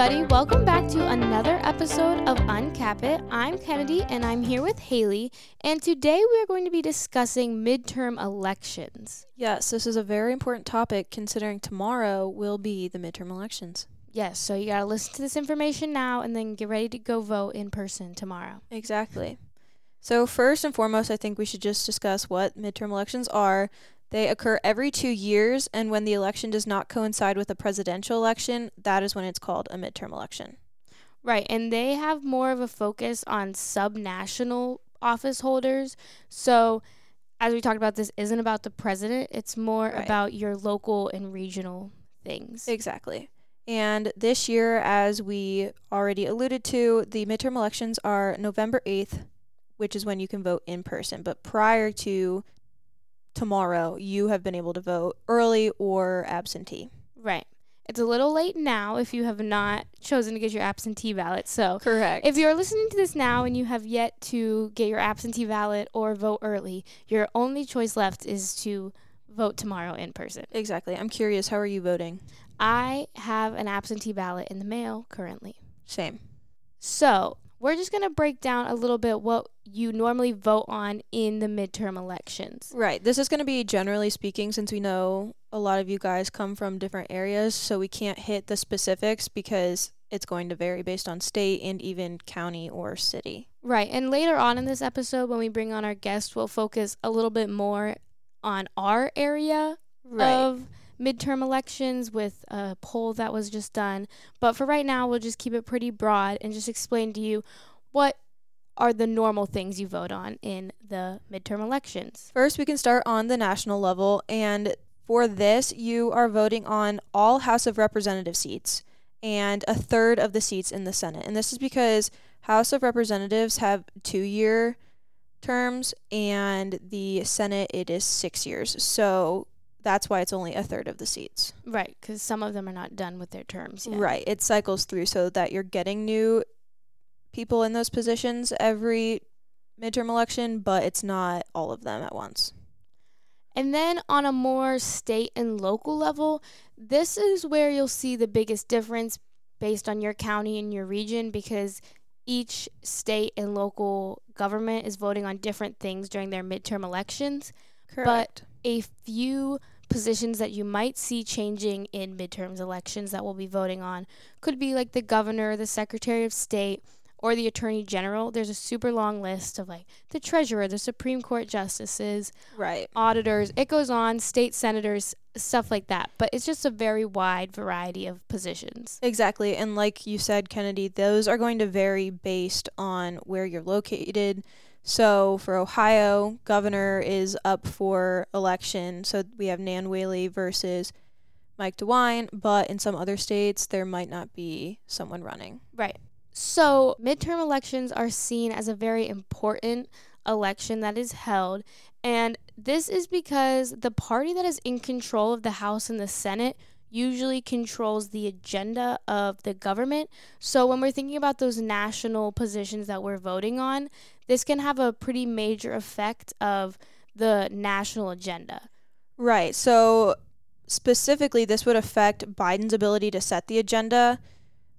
everybody. Welcome back to another episode of Uncap It. I'm Kennedy and I'm here with Hailey. And today we are going to be discussing midterm elections. Yes, this is a very important topic considering tomorrow will be the midterm elections. Yes, so you got to listen to this information now and then get ready to go vote in person tomorrow. Exactly. So, first and foremost, I think we should just discuss what midterm elections are. They occur every two years, and when the election does not coincide with a presidential election, that is when it's called a midterm election. Right, and they have more of a focus on subnational office holders. So, as we talked about, this isn't about the president, it's more Right. about your local and regional things. Exactly. And this year, as we already alluded to, the midterm elections are November 8th, which is when you can vote in person. But prior to tomorrow, you have been able to vote early or absentee. Right. It's a little late now if you have not chosen to get your absentee ballot. So, Correct. if you're listening to this now and you have yet to get your absentee ballot or vote early, your only choice left is to vote tomorrow in person. exactly. I'm curious, how are you voting? I have an absentee ballot in the mail currently. Same. So, we're just going to break down a little bit what you normally vote on in the midterm elections. Right. This is going to be generally speaking, since we know a lot of you guys come from different areas, so we can't hit the specifics because it's going to vary based on state and even county or city. Right. And later on in this episode, when we bring on our guest, we'll focus a little bit more on our area of midterm elections with a poll that was just done. But for right now, we'll just keep it pretty broad and just explain to you what are the normal things you vote on in the midterm elections. First, we can start on the national level, and for this, you are voting on all House of Representative seats and a third of the seats in the Senate. And this is because House of Representatives have two year terms, and the Senate, it is six years. So that's why it's only a third of the seats. Right. Because some of them are not done with their terms yet. Right. It cycles through so that you're getting new people in those positions every midterm election, but it's not all of them at once. And then on a more state and local level, this is where you'll see the biggest difference based on your county and your region because each state and local government is voting on different things during their midterm elections. Correct. A few positions that you might see changing in midterms elections that we'll be voting on could be like the governor, the secretary of state, or the attorney general. There's a super long list of like the treasurer, the Supreme Court justices, right. auditors, it goes on, state senators, stuff like that. But it's just a very wide variety of positions. Exactly. And like you said, Kennedy, those are going to vary based on where you're located. So for Ohio, governor is up for election. So we have Nan Whaley versus Mike DeWine, but in some other states, there might not be someone running. Right. So, midterm elections are seen as a very important election that is held. And this is because the party that is in control of the House and the Senate usually controls the agenda of the government. So, when we're thinking about those national positions that we're voting on, this can have a pretty major effect of the national agenda. Right. So specifically, this would affect Biden's ability to set the agenda.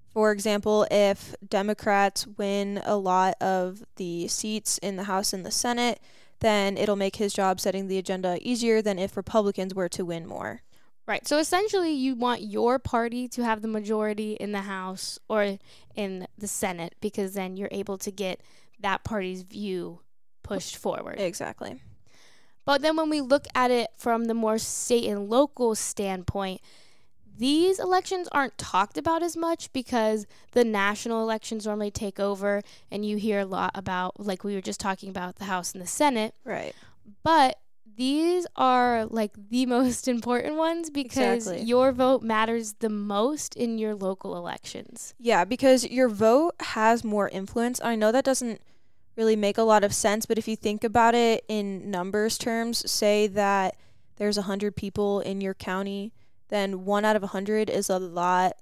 For example, if Democrats win a lot of the seats in the House and the Senate, then it'll make his job setting the agenda easier than if Republicans were to win more. Right. So essentially, you want your party to have the majority in the House or in the Senate because then you're able to get that party's view pushed forward. Exactly. But then when we look at it from the more state and local standpoint, these elections aren't talked about as much because the national elections normally take over and you hear a lot about like we were just talking about the House and the Senate, Right. but these are like the most important ones because Exactly. your vote matters the most in your local elections. Yeah, because your vote has more influence. I know that doesn't really make a lot of sense, but if you think about it in numbers terms, say that there's 100 people in your county, then 1 out of a 100 is a lot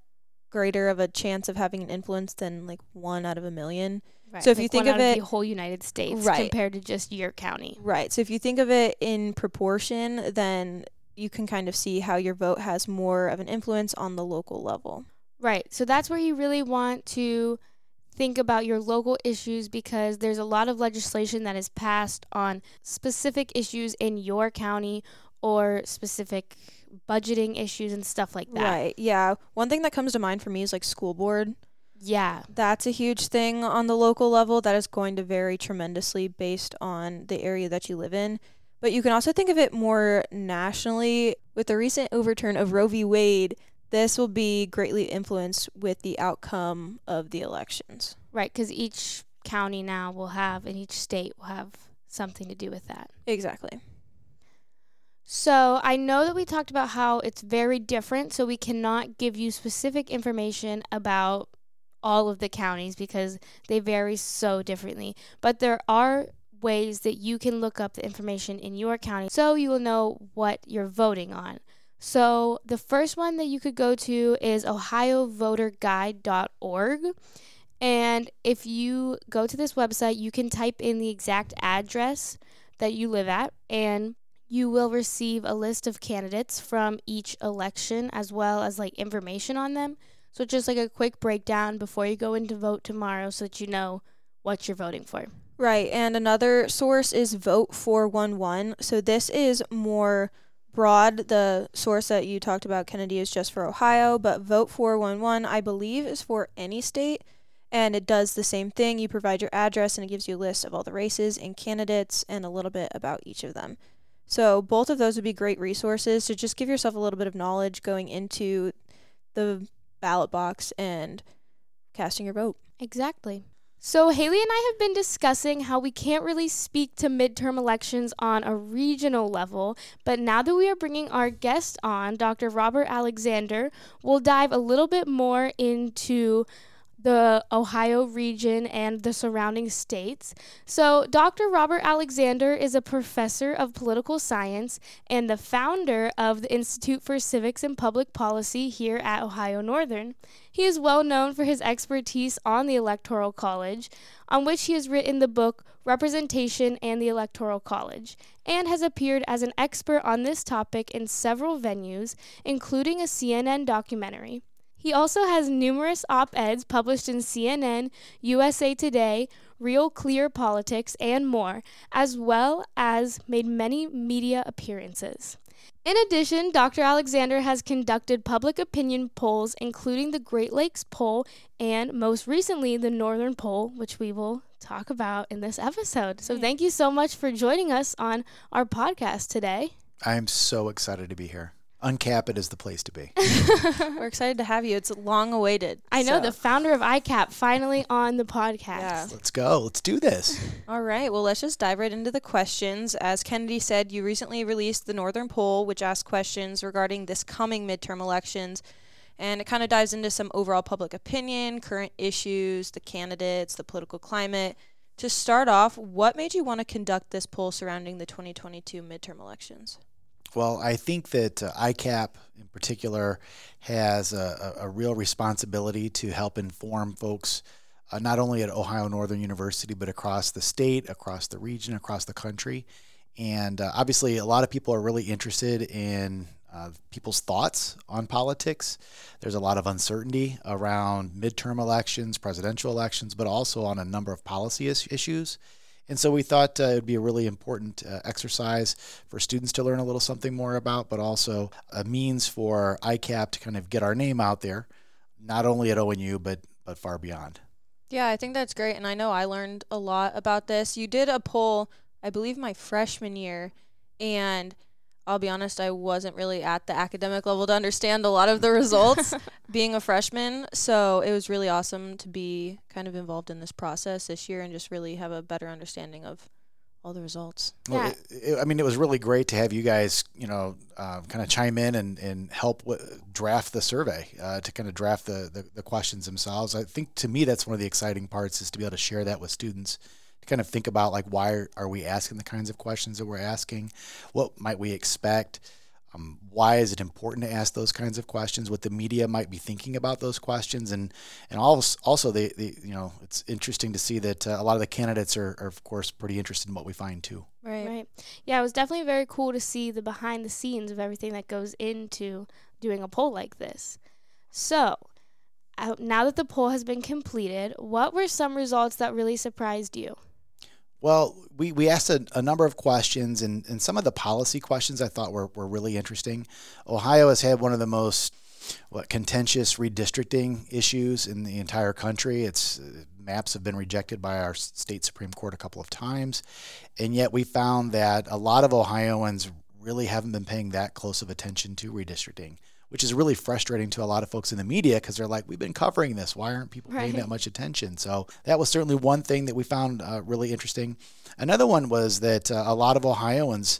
greater of a chance of having an influence than like 1 out of a million. Right. So if you think one of it- the whole United States Right. compared to just your county. Right. So if you think of it in proportion, then you can kind of see how your vote has more of an influence on the local level. Right. So that's where you really want to think about your local issues because there's a lot of legislation that is passed on specific issues in your county or specific budgeting issues and stuff like that. Right. Yeah. One thing that comes to mind for me is like school board. Yeah. That's a huge thing on the local level that is going to vary tremendously based on the area that you live in. But you can also think of it more nationally. With the recent overturn of Roe v. Wade, this will be greatly influenced with the outcome of the elections. Right, because each county now will have, and each state will have something to do with that. Exactly. So I know that we talked about how it's very different, so we cannot give you specific information about all of the counties because they vary so differently. But there are ways that you can look up the information in your county so you will know what you're voting on. So the first one that you could go to is ohiovoterguide.org. And if you go to this website, you can type in the exact address that you live at, and you will receive a list of candidates from each election as well as like information on them. So just like a quick breakdown before you go in to vote tomorrow so that you know what you're voting for. Right. And another source is Vote 411. So this is more broad. The source that you talked about, Kennedy, is just for Ohio, but Vote 411, I believe, is for any state. And it does the same thing. You provide your address and it gives you a list of all the races and candidates and a little bit about each of them. So both of those would be great resources to just give yourself a little bit of knowledge going into the ballot box and casting your vote. Exactly. So, Hailey and I have been discussing how we can't really speak to midterm elections on a regional level, but now that we are bringing our guest on, Dr. Robert Alexander, we'll dive a little bit more into the Ohio region and the surrounding states. So, Dr. Robert Alexander is a professor of political science and the founder of the Institute for Civics and Public Policy here at Ohio Northern. He is well known for his expertise on the Electoral College, on which he has written the book Representation and the Electoral College, and has appeared as an expert on this topic in several venues, including a CNN documentary. He also has numerous op eds published in CNN, USA Today, Real Clear Politics, and more, as well as made many media appearances. In addition, Dr. Alexander has conducted public opinion polls, including the Great Lakes poll and most recently the Northern poll, which we will talk about in this episode. So, thank you so much for joining us on our podcast today. I am so excited to be here. Uncap it is the place to be. We're excited to have you. It's long awaited. I know so. the founder of ICAPP finally on the podcast. Yeah. Let's go. Let's do this. All right. Well, let's just dive right into the questions. As Kennedy said, you recently released the Northern Poll, which asked questions regarding this coming midterm elections. And it kind of dives into some overall public opinion, current issues, the candidates, the political climate. To start off, what made you want to conduct this poll surrounding the 2022 midterm elections? Well, I think that uh, ICAPP in particular has a, a, real responsibility to help inform folks, uh, not only at Ohio Northern University, but across the state, across the region, across the country. And uh, obviously, a lot of people are really interested in uh, people's thoughts on politics. There's a lot of uncertainty around midterm elections, presidential elections, but also on a number of policy is- issues. And so we thought uh, it would be a really important uh, exercise for students to learn a little something more about, but also a means for ICAPP to kind of get our name out there, not only at ONU, but, but far beyond. Yeah, I think that's great. And I know I learned a lot about this. You did a poll, I believe, my freshman year, and – I'll be honest, I wasn't really at the academic level to understand a lot of the results being a freshman. So it was really awesome to be kind of involved in this process this year and just really have a better understanding of all the results. Well, yeah. It, it, I mean, it was really great to have you guys, you know, uh, kind of chime in and, and help w- draft the survey, uh, to kind of draft the, the, the questions themselves. I think to me, that's one of the exciting parts is to be able to share that with students kind of think about like why are we asking the kinds of questions that we're asking? What might we expect? Um, why is it important to ask those kinds of questions? What the media might be thinking about those questions, and and also also they, they you know it's interesting to see that uh, a lot of the candidates are, are of course pretty interested in what we find too. Right. Right. Yeah, it was definitely very cool to see the behind the scenes of everything that goes into doing a poll like this. So, uh, now that the poll has been completed, what were some results that really surprised you? Well, we, we asked a, a, number of questions, and, and some of the policy questions I thought were, were really interesting. Ohio has had one of the most what contentious redistricting issues in the entire country. Its maps have been rejected by our state supreme court a couple of times, and yet we found that a lot of Ohioans really haven't been paying that close of attention to redistricting which is really frustrating to a lot of folks in the media because they're like, we've been covering this. Why aren't people paying that much attention? So that was certainly one thing that we found uh, really interesting. Another one was that uh, a lot of Ohioans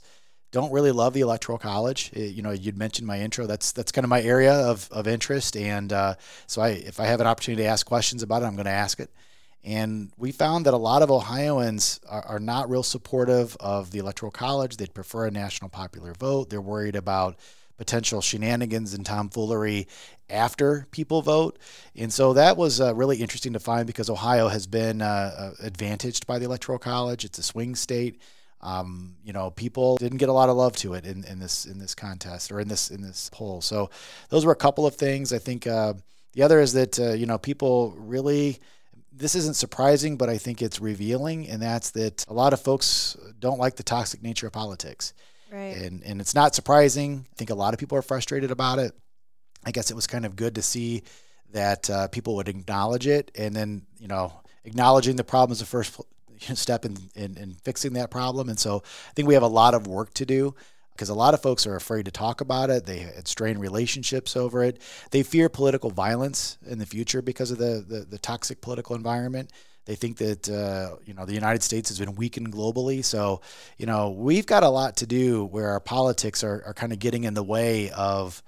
don't really love the electoral college. It, you know, you'd mentioned my intro. That's that's kind of my area of, of interest, and uh, so I, if I have an opportunity to ask questions about it, I'm going to ask it. And we found that a lot of Ohioans are, are, not real supportive of the electoral college. They'd prefer a national popular vote. They're worried about potential shenanigans and tomfoolery after people vote. And so that was uh, really interesting to find because Ohio has been uh, uh, advantaged by the Electoral College. It's a swing state. Um, you know, people didn't get a lot of love to it in, in this in this contest or in this in this poll. So those were a couple of things. I think uh, the other is that uh, you know people really this isn't surprising, but I think it's revealing, and that's that a lot of folks don't like the toxic nature of politics. Right. And and it's not surprising. I think a lot of people are frustrated about it. I guess it was kind of good to see that uh, people would acknowledge it, and then you know acknowledging the problem is the first step in, in, in fixing that problem. And so I think we have a lot of work to do because a lot of folks are afraid to talk about it. They strain relationships over it. They fear political violence in the future because of the, the, the toxic political environment. They think that uh, you know the United States has been weakened globally. So you know we've got a lot to do where our politics are, are kind of getting in the way of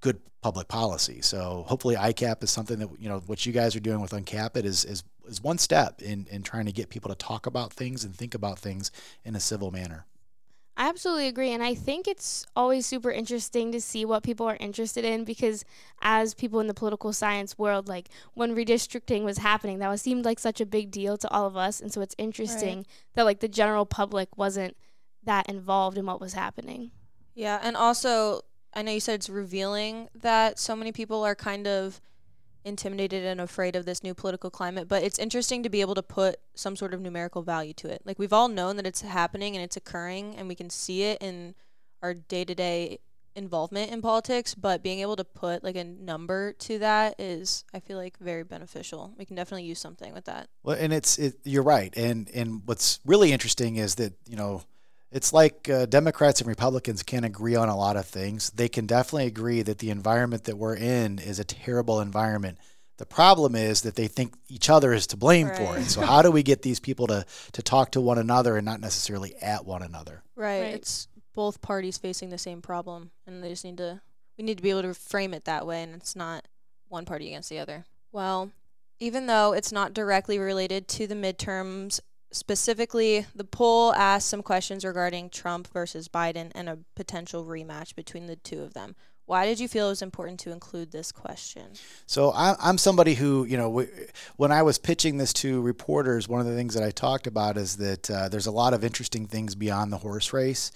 good public policy. So hopefully ICAPP is something that you know what you guys are doing with Uncap It is is is one step in in trying to get people to talk about things and think about things in a civil manner. I absolutely agree. And I think it's always super interesting to see what people are interested in because, as people in the political science world, like when redistricting was happening, that was seemed like such a big deal to all of us. And so it's interesting right. that, like, the general public wasn't that involved in what was happening. Yeah. And also, I know you said it's revealing that so many people are kind of intimidated and afraid of this new political climate, but it's interesting to be able to put some sort of numerical value to it. Like we've all known that it's happening and it's occurring and we can see it in our day-to-day involvement in politics, but being able to put like a number to that is I feel like very beneficial. We can definitely use something with that. Well, and it's it, you're right. And and what's really interesting is that, you know, it's like uh, Democrats and Republicans can't agree on a lot of things. They can definitely agree that the environment that we're in is a terrible environment. The problem is that they think each other is to blame right. for it. So how do we get these people to to talk to one another and not necessarily at one another? Right. right. It's both parties facing the same problem, and they just need to we need to be able to frame it that way, and it's not one party against the other. Well, even though it's not directly related to the midterms Specifically, the poll asked some questions regarding Trump versus Biden and a potential rematch between the two of them. Why did you feel it was important to include this question? So I'm somebody who, you know, when I was pitching this to reporters, one of the things that I talked about is that uh, there's a lot of interesting things beyond the horse race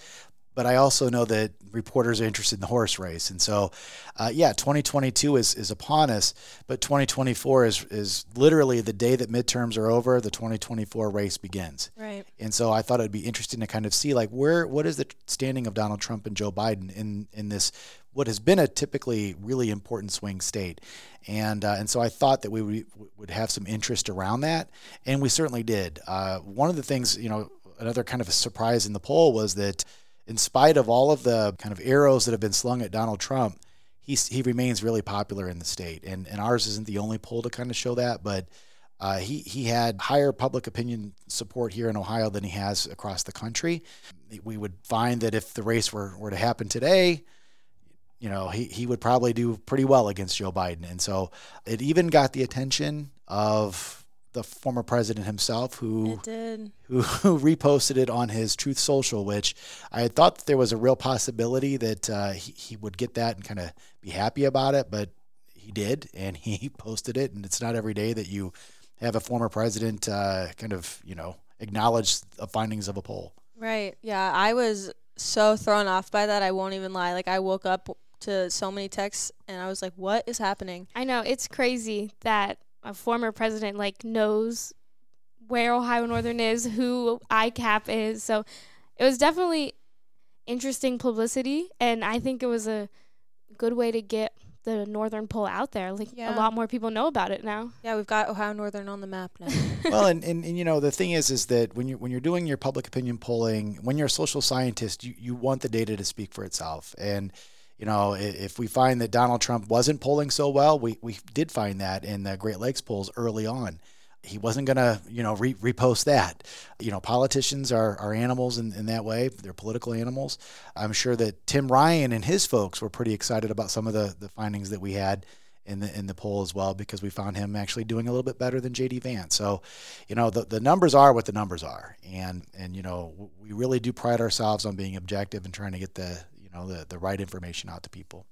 but I also know that reporters are interested in the horse race. And so, uh, yeah, 2022 is, is upon us, but 2024 is, is literally the day that midterms are over, the 2024 race begins. Right. And so I thought it'd be interesting to kind of see like where, what is the standing of Donald Trump and Joe Biden in, in this, what has been a typically really important swing state. And, uh, and so I thought that we would, would have some interest around that. And we certainly did. Uh, one of the things, you know, another kind of a surprise in the poll was that in spite of all of the kind of arrows that have been slung at Donald Trump, he's, he remains really popular in the state. And, and ours isn't the only poll to kind of show that, but uh, he, he had higher public opinion support here in Ohio than he has across the country. We would find that if the race were, were to happen today, you know, he, he would probably do pretty well against Joe Biden. And so it even got the attention of the former president himself who who, who reposted it on his Truth Social, which I had thought there was a real possibility that uh, he, he would get that and kind of be happy about it, but he did, and he posted it. And it's not every day that you have a former president uh, kind of you know acknowledge the findings of a poll. Right. Yeah, I was so thrown off by that. I won't even lie. Like I woke up to so many texts, and I was like, "What is happening?" I know it's crazy that a former president like knows where Ohio Northern is, who ICAPP is. So it was definitely interesting publicity, and I think it was a good way to get the Northern Poll out there. Like Yeah. a lot more people know about it now. Yeah, we've got Ohio Northern on the map now. well, and, and, and you know the thing is, is that when you when you're doing your public opinion polling, when you're a social scientist, you, you want the data to speak for itself. And you know, if we find that Donald Trump wasn't polling so well, we we did find that in the Great Lakes polls early on. He wasn't going to, you know, re- repost that. You know, politicians are, are animals in, in that way. They're political animals. I'm sure that Tim Ryan and his folks were pretty excited about some of the, the findings that we had in the in the poll as well because we found him actually doing a little bit better than JD Vance. So, you know, the, the numbers are what the numbers are, and and you know we really do pride ourselves on being objective and trying to get the you know the the right information out to people.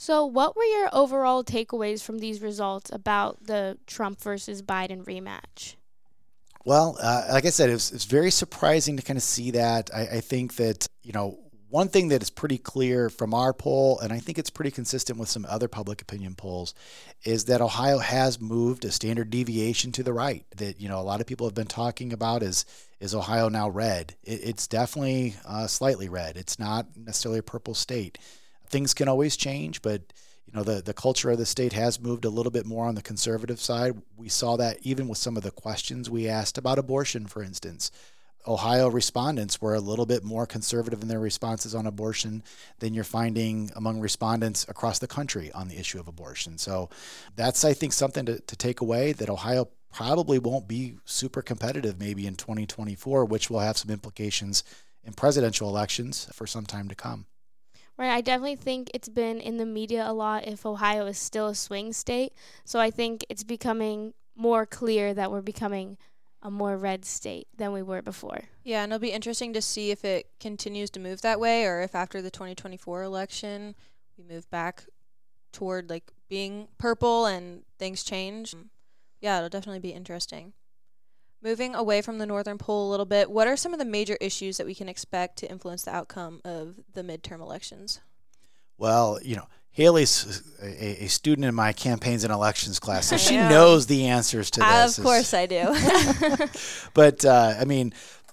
So, what were your overall takeaways from these results about the Trump versus Biden rematch? Well, uh, like I said, it it's very surprising to kind of see that. I, I think that, you know, one thing that is pretty clear from our poll, and I think it's pretty consistent with some other public opinion polls, is that Ohio has moved a standard deviation to the right. That, you know, a lot of people have been talking about is, is Ohio now red? It, it's definitely uh, slightly red. It's not necessarily a purple state. Things can always change, but you know the the culture of the state has moved a little bit more on the conservative side. We saw that even with some of the questions we asked about abortion, for instance. Ohio respondents were a little bit more conservative in their responses on abortion than you're finding among respondents across the country on the issue of abortion. So that's I think something to, to take away that Ohio probably won't be super competitive maybe in 2024, which will have some implications in presidential elections for some time to come. Right, I definitely think it's been in the media a lot if Ohio is still a swing state. So I think it's becoming more clear that we're becoming a more red state than we were before. yeah, and it'll be interesting to see if it continues to move that way, or if after the 2024 election we move back toward like being purple and things change. Yeah, it'll definitely be interesting. Moving away from the northern poll a little bit, what are some of the major issues that we can expect to influence the outcome of the midterm elections? Well, you know, Hailey's a, a student in my campaigns and elections class, so she knows the answers to this. of course, I do. but uh, I mean,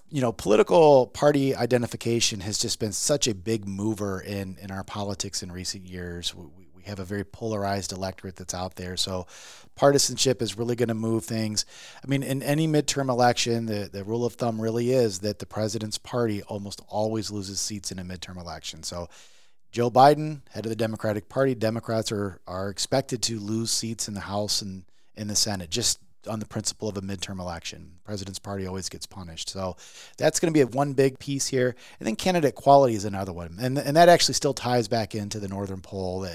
you know, political party identification has just been such a big mover in in our politics in recent years. We, have a very polarized electorate that's out there, so partisanship is really going to move things. I mean, in any midterm election, the the rule of thumb really is that the president's party almost always loses seats in a midterm election. So. Joe Biden, head of the Democratic Party, Democrats are, are expected to lose seats in the House and in the Senate just on the principle of a midterm election. President's party always gets punished. So that's going to be one big piece here. And then candidate quality is another one. And, and that actually still ties back into the northern poll.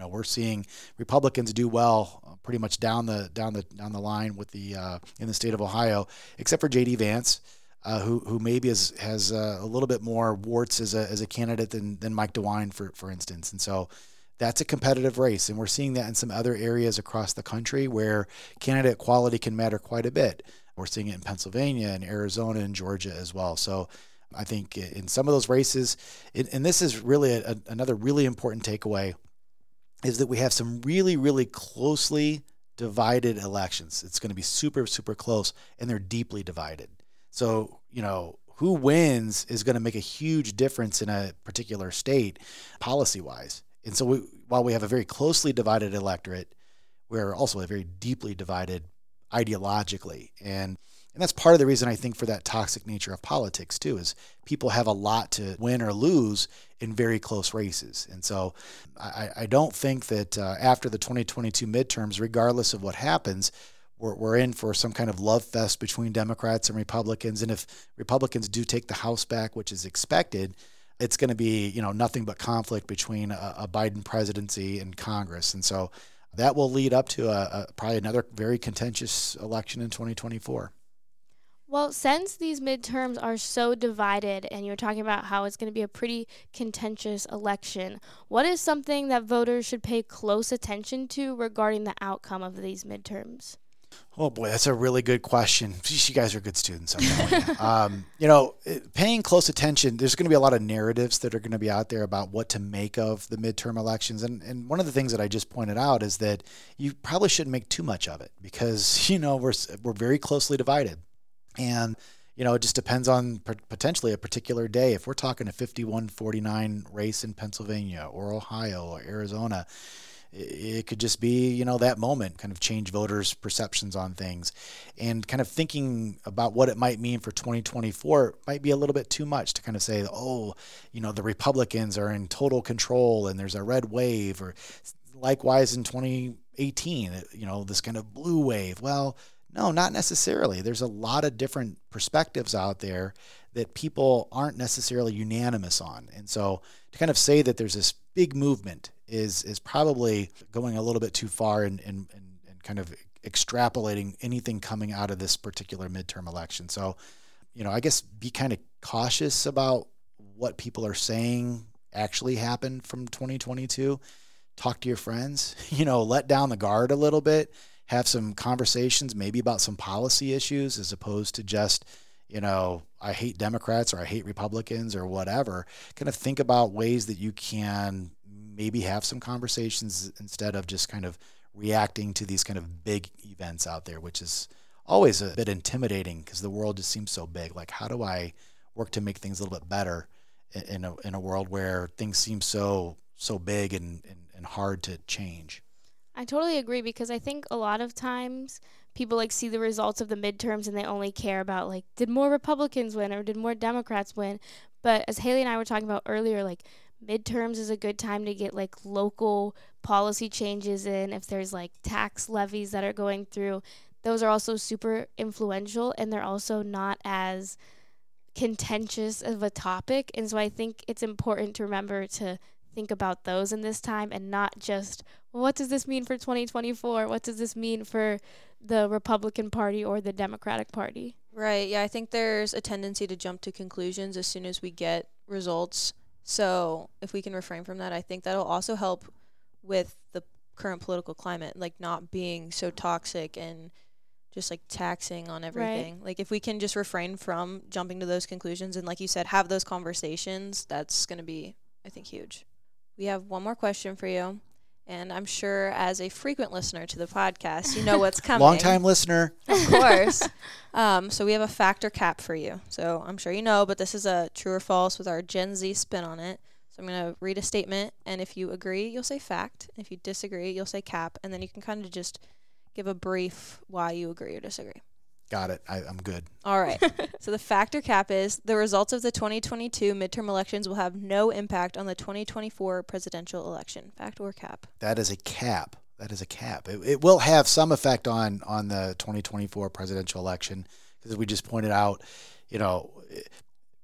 Know, we're seeing Republicans do well uh, pretty much down the down the down the line with the uh, in the state of Ohio, except for JD Vance uh, who who maybe has has uh, a little bit more warts as a as a candidate than than Mike DeWine for for instance, and so that's a competitive race, and we're seeing that in some other areas across the country where candidate quality can matter quite a bit. We're seeing it in Pennsylvania and Arizona and Georgia as well. So. I think in some of those races, and this is really a, another really important takeaway, is that we have some really, really closely divided elections. It's going to be super, super close, and they're deeply divided. So, you know, who wins is going to make a huge difference in a particular state policy wise. And so, we, while we have a very closely divided electorate, we're also a very deeply divided ideologically. And and that's part of the reason I think for that toxic nature of politics too is people have a lot to win or lose in very close races. And so I, I don't think that uh, after the 2022 midterms, regardless of what happens, we're, we're in for some kind of love fest between Democrats and Republicans. And if Republicans do take the House back, which is expected, it's going to be you know nothing but conflict between a, a Biden presidency and Congress. And so that will lead up to a, a, probably another very contentious election in 2024. Well, since these midterms are so divided, and you're talking about how it's going to be a pretty contentious election, what is something that voters should pay close attention to regarding the outcome of these midterms? Oh boy, that's a really good question. You guys are good students. Um, you know, paying close attention. There's going to be a lot of narratives that are going to be out there about what to make of the midterm elections, and and one of the things that I just pointed out is that you probably shouldn't make too much of it because you know we're we're very closely divided, and you know, it just depends on potentially a particular day. If we're talking a 51 49 race in Pennsylvania or Ohio or Arizona, it could just be you know that moment kind of change voters perceptions on things and kind of thinking about what it might mean for 2024 might be a little bit too much to kind of say oh you know the republicans are in total control and there's a red wave or likewise in 2018 you know this kind of blue wave well no not necessarily there's a lot of different perspectives out there that people aren't necessarily unanimous on and so to kind of say that there's this big movement is is probably going a little bit too far and and, and, and kind of extrapolating anything coming out of this particular midterm election. So, you know, I guess be kind of cautious about what people are saying actually happened from 2022. Talk to your friends, you know, let down the guard a little bit, have some conversations maybe about some policy issues as opposed to just, you know, I hate Democrats or I hate Republicans or whatever. Kind of think about ways that you can maybe have some conversations instead of just kind of reacting to these kind of big events out there, which is always a bit intimidating because the world just seems so big. Like, how do I work to make things a little bit better in a, in a world where things seem so so big and, and, and hard to change? I totally agree because I think a lot of times people like see the results of the midterms and they only care about like did more Republicans win or did more Democrats win. But as Hailey and I were talking about earlier, like midterms is a good time to get like local policy changes in if there's like tax levies that are going through those are also super influential and they're also not as contentious of a topic and so i think it's important to remember to think about those in this time and not just what does this mean for 2024 what does this mean for the republican party or the democratic party right yeah i think there's a tendency to jump to conclusions as soon as we get results so if we can refrain from that, I think that'll also help with the current political climate, like not being so toxic and just like taxing on everything. Right. Like if we can just refrain from jumping to those conclusions and like you said, have those conversations, that's going to be I think huge. We have one more question for you. And I'm sure as a frequent listener to the podcast, you know what's coming. Long time listener. Of course. um, so we have a fact or cap for you. So I'm sure you know, but this is a true or false with our Gen Z spin on it. So I'm going to read a statement, and if you agree, you'll say fact. If you disagree, you'll say cap, and then you can kind of just give a brief why you agree or disagree. Got it. I, am good. All right. so the factor cap is the results of the 2022 midterm elections will have no impact on the 2024 presidential election. Fact or cap? That is a cap. That is a cap. It, it will have some effect on on the 2024 presidential election because we just pointed out, you know,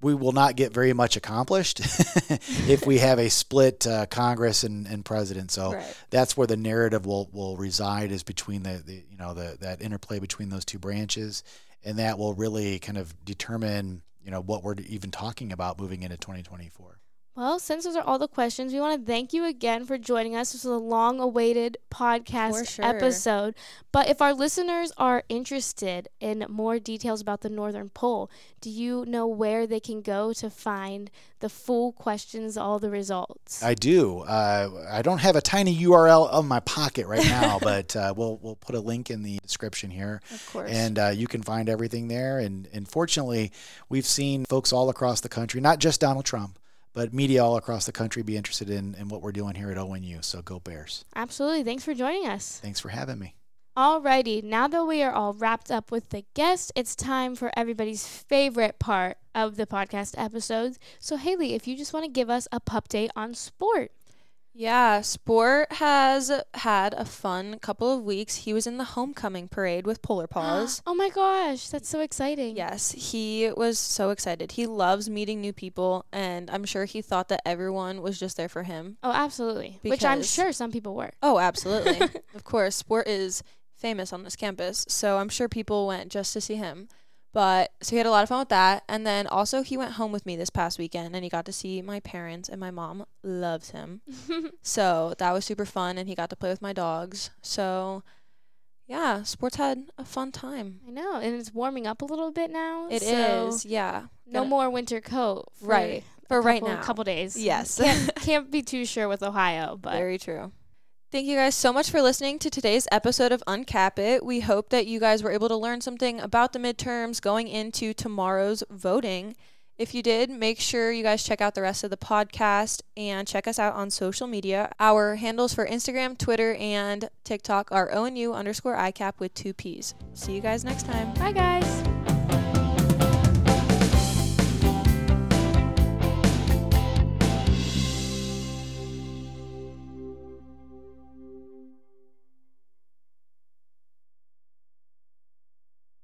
we will not get very much accomplished if we have a split uh, Congress and, and president. So right. that's where the narrative will, will reside is between the, the you know the that interplay between those two branches, and that will really kind of determine you know what we're even talking about moving into 2024. Well, since those are all the questions, we want to thank you again for joining us. This is a long awaited podcast sure. episode. But if our listeners are interested in more details about the Northern Poll, do you know where they can go to find the full questions, all the results? I do. Uh, I don't have a tiny URL on my pocket right now, but uh, we'll, we'll put a link in the description here. Of course. And uh, you can find everything there. And, and fortunately, we've seen folks all across the country, not just Donald Trump but media all across the country be interested in, in what we're doing here at ONU. So go Bears. Absolutely. Thanks for joining us. Thanks for having me. Alrighty, now that we are all wrapped up with the guest, it's time for everybody's favorite part of the podcast episodes. So, Hailey, if you just want to give us a pup date on sport. Yeah, Sport has had a fun couple of weeks. He was in the homecoming parade with Polar Paws. oh my gosh, that's so exciting. Yes, he was so excited. He loves meeting new people, and I'm sure he thought that everyone was just there for him. Oh, absolutely. Which I'm sure some people were. Oh, absolutely. of course, Sport is famous on this campus, so I'm sure people went just to see him. But so he had a lot of fun with that. And then also he went home with me this past weekend and he got to see my parents and my mom loves him. so that was super fun and he got to play with my dogs. So yeah, sports had a fun time. I know, and it's warming up a little bit now. It is, so yeah. No Gonna- more winter coat. For Right. a For right couple- now. couple days. Yes. Can't, can't be too sure with Ohio, but Very true. Thank you guys so much for listening to today's episode of Uncap It. We hope that you guys were able to learn something about the midterms going into tomorrow's voting. If you did, make sure you guys check out the rest of the podcast and check us out on social media. Our handles for Instagram, Twitter, and TikTok are ONU underscore ICAPP with two P's. See you guys next time. bye guys.